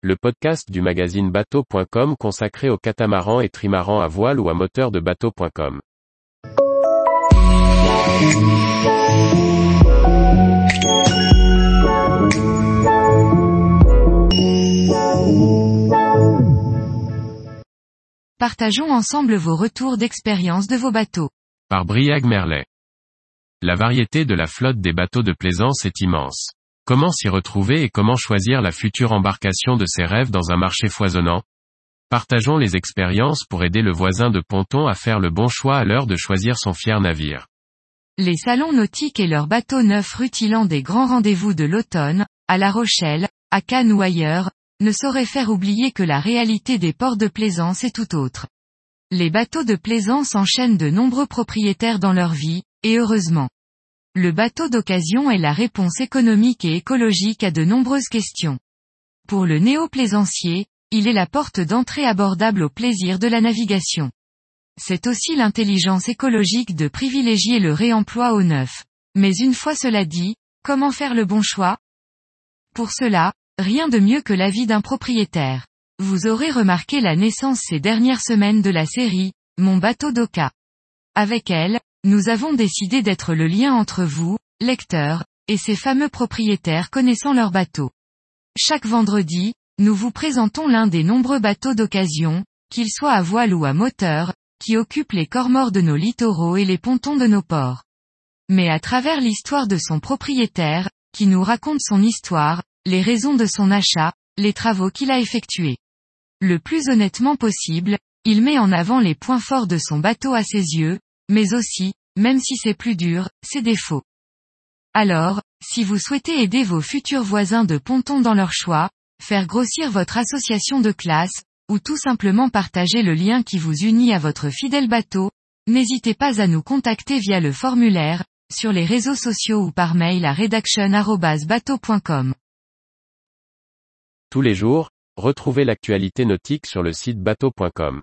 le podcast du magazine bateau.com consacré aux catamarans et trimarans à voile ou à moteur de bateau.com. Partageons ensemble vos retours d'expérience de vos bateaux. Par Briag Merlet. La variété de la flotte des bateaux de plaisance est immense. Comment s'y retrouver et comment choisir la future embarcation de ses rêves dans un marché foisonnant? Partageons les expériences pour aider le voisin de ponton à faire le bon choix à l'heure de choisir son fier navire. Les salons nautiques et leurs bateaux neufs rutilant des grands rendez-vous de l'automne, à La Rochelle, à Cannes ou ailleurs, ne sauraient faire oublier que la réalité des ports de plaisance est tout autre. Les bateaux de plaisance enchaînent de nombreux propriétaires dans leur vie, et heureusement. Le bateau d'occasion est la réponse économique et écologique à de nombreuses questions. Pour le néo-plaisancier, il est la porte d'entrée abordable au plaisir de la navigation. C'est aussi l'intelligence écologique de privilégier le réemploi au neuf. Mais une fois cela dit, comment faire le bon choix? Pour cela, rien de mieux que l'avis d'un propriétaire. Vous aurez remarqué la naissance ces dernières semaines de la série, Mon bateau d'Oka. Avec elle, nous avons décidé d'être le lien entre vous, lecteurs, et ces fameux propriétaires connaissant leur bateau. Chaque vendredi, nous vous présentons l'un des nombreux bateaux d'occasion, qu'ils soient à voile ou à moteur, qui occupent les corps morts de nos littoraux et les pontons de nos ports. Mais à travers l'histoire de son propriétaire, qui nous raconte son histoire, les raisons de son achat, les travaux qu'il a effectués. Le plus honnêtement possible, il met en avant les points forts de son bateau à ses yeux, mais aussi, même si c'est plus dur, ses défauts. Alors, si vous souhaitez aider vos futurs voisins de ponton dans leur choix, faire grossir votre association de classe, ou tout simplement partager le lien qui vous unit à votre fidèle bateau, n'hésitez pas à nous contacter via le formulaire, sur les réseaux sociaux ou par mail à redaction@bateau.com. Tous les jours, retrouvez l'actualité nautique sur le site bateau.com.